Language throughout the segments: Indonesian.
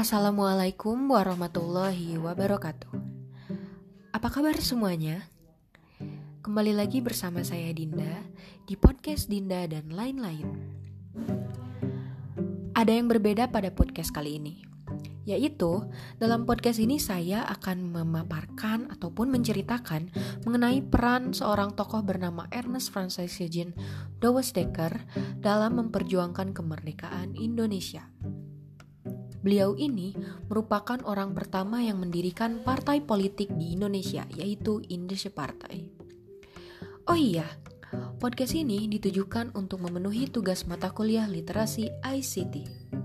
Assalamualaikum warahmatullahi wabarakatuh. Apa kabar semuanya? Kembali lagi bersama saya Dinda di podcast Dinda dan lain-lain. Ada yang berbeda pada podcast kali ini, yaitu dalam podcast ini saya akan memaparkan ataupun menceritakan mengenai peran seorang tokoh bernama Ernest Francis Eugene Dekker dalam memperjuangkan kemerdekaan Indonesia. Beliau ini merupakan orang pertama yang mendirikan partai politik di Indonesia, yaitu Indonesia Partai. Oh iya, podcast ini ditujukan untuk memenuhi tugas mata kuliah literasi ICT.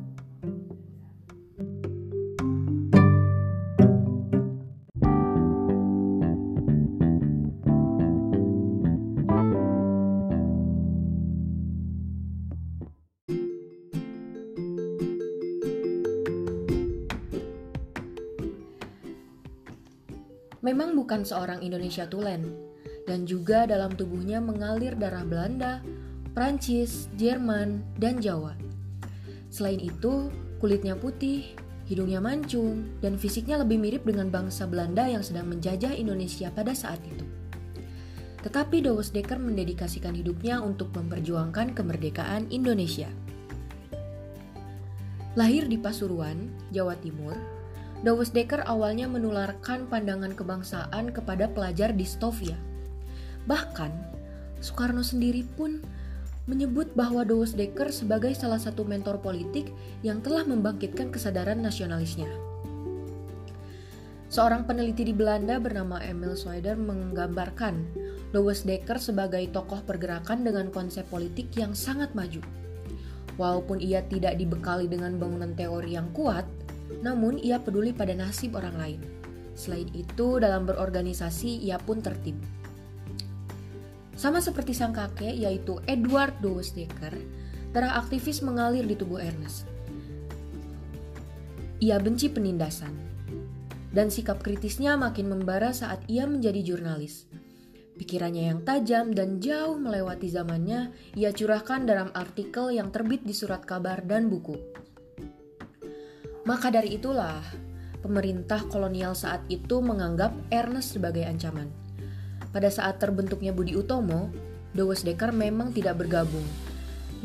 Memang bukan seorang Indonesia tulen, dan juga dalam tubuhnya mengalir darah Belanda, Prancis, Jerman, dan Jawa. Selain itu, kulitnya putih, hidungnya mancung, dan fisiknya lebih mirip dengan bangsa Belanda yang sedang menjajah Indonesia pada saat itu. Tetapi Dawes Dekker mendedikasikan hidupnya untuk memperjuangkan kemerdekaan Indonesia. Lahir di Pasuruan, Jawa Timur, Dawes Dekker awalnya menularkan pandangan kebangsaan kepada pelajar di Stovia. Bahkan, Soekarno sendiri pun menyebut bahwa Dawes Dekker sebagai salah satu mentor politik yang telah membangkitkan kesadaran nasionalisnya. Seorang peneliti di Belanda bernama Emil Swider menggambarkan Dawes Dekker sebagai tokoh pergerakan dengan konsep politik yang sangat maju. Walaupun ia tidak dibekali dengan bangunan teori yang kuat, namun ia peduli pada nasib orang lain. Selain itu, dalam berorganisasi ia pun tertib. Sama seperti sang kakek, yaitu Edward Dekker, darah aktivis mengalir di tubuh Ernest. Ia benci penindasan, dan sikap kritisnya makin membara saat ia menjadi jurnalis. Pikirannya yang tajam dan jauh melewati zamannya, ia curahkan dalam artikel yang terbit di surat kabar dan buku. Maka dari itulah, pemerintah kolonial saat itu menganggap Ernest sebagai ancaman. Pada saat terbentuknya Budi Utomo, Dawes Dekker memang tidak bergabung.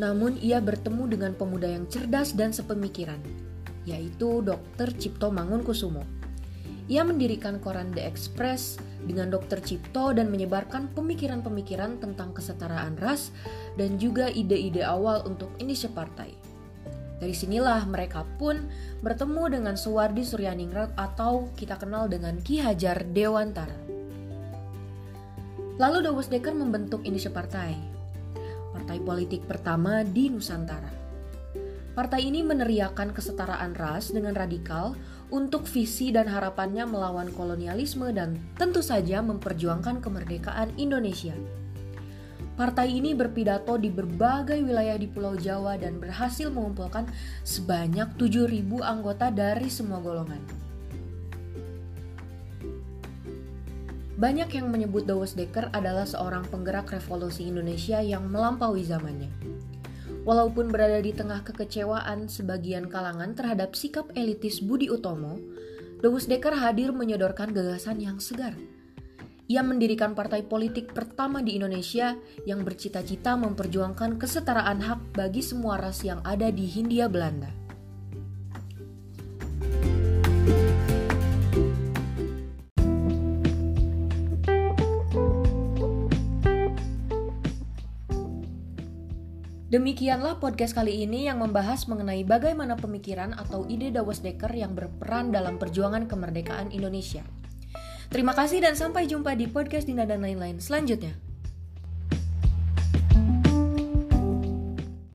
Namun ia bertemu dengan pemuda yang cerdas dan sepemikiran, yaitu Dr. Cipto Mangunkusumo. Ia mendirikan koran The Express dengan Dr. Cipto dan menyebarkan pemikiran-pemikiran tentang kesetaraan ras dan juga ide-ide awal untuk Indonesia Partai. Dari sinilah mereka pun bertemu dengan Suwardi Suryaningrat atau kita kenal dengan Ki Hajar Dewantara. Lalu Dawes Dekker membentuk Indonesia Partai, partai politik pertama di Nusantara. Partai ini meneriakan kesetaraan ras dengan radikal untuk visi dan harapannya melawan kolonialisme dan tentu saja memperjuangkan kemerdekaan Indonesia. Partai ini berpidato di berbagai wilayah di Pulau Jawa dan berhasil mengumpulkan sebanyak 7.000 anggota dari semua golongan. Banyak yang menyebut Dawes Dekker adalah seorang penggerak revolusi Indonesia yang melampaui zamannya. Walaupun berada di tengah kekecewaan sebagian kalangan terhadap sikap elitis Budi Utomo, Dawes Dekker hadir menyodorkan gagasan yang segar – ia mendirikan partai politik pertama di Indonesia yang bercita-cita memperjuangkan kesetaraan hak bagi semua ras yang ada di Hindia Belanda. Demikianlah podcast kali ini yang membahas mengenai bagaimana pemikiran atau ide Dawes Dekker yang berperan dalam perjuangan kemerdekaan Indonesia. Terima kasih dan sampai jumpa di podcast Dina dan lain-lain selanjutnya.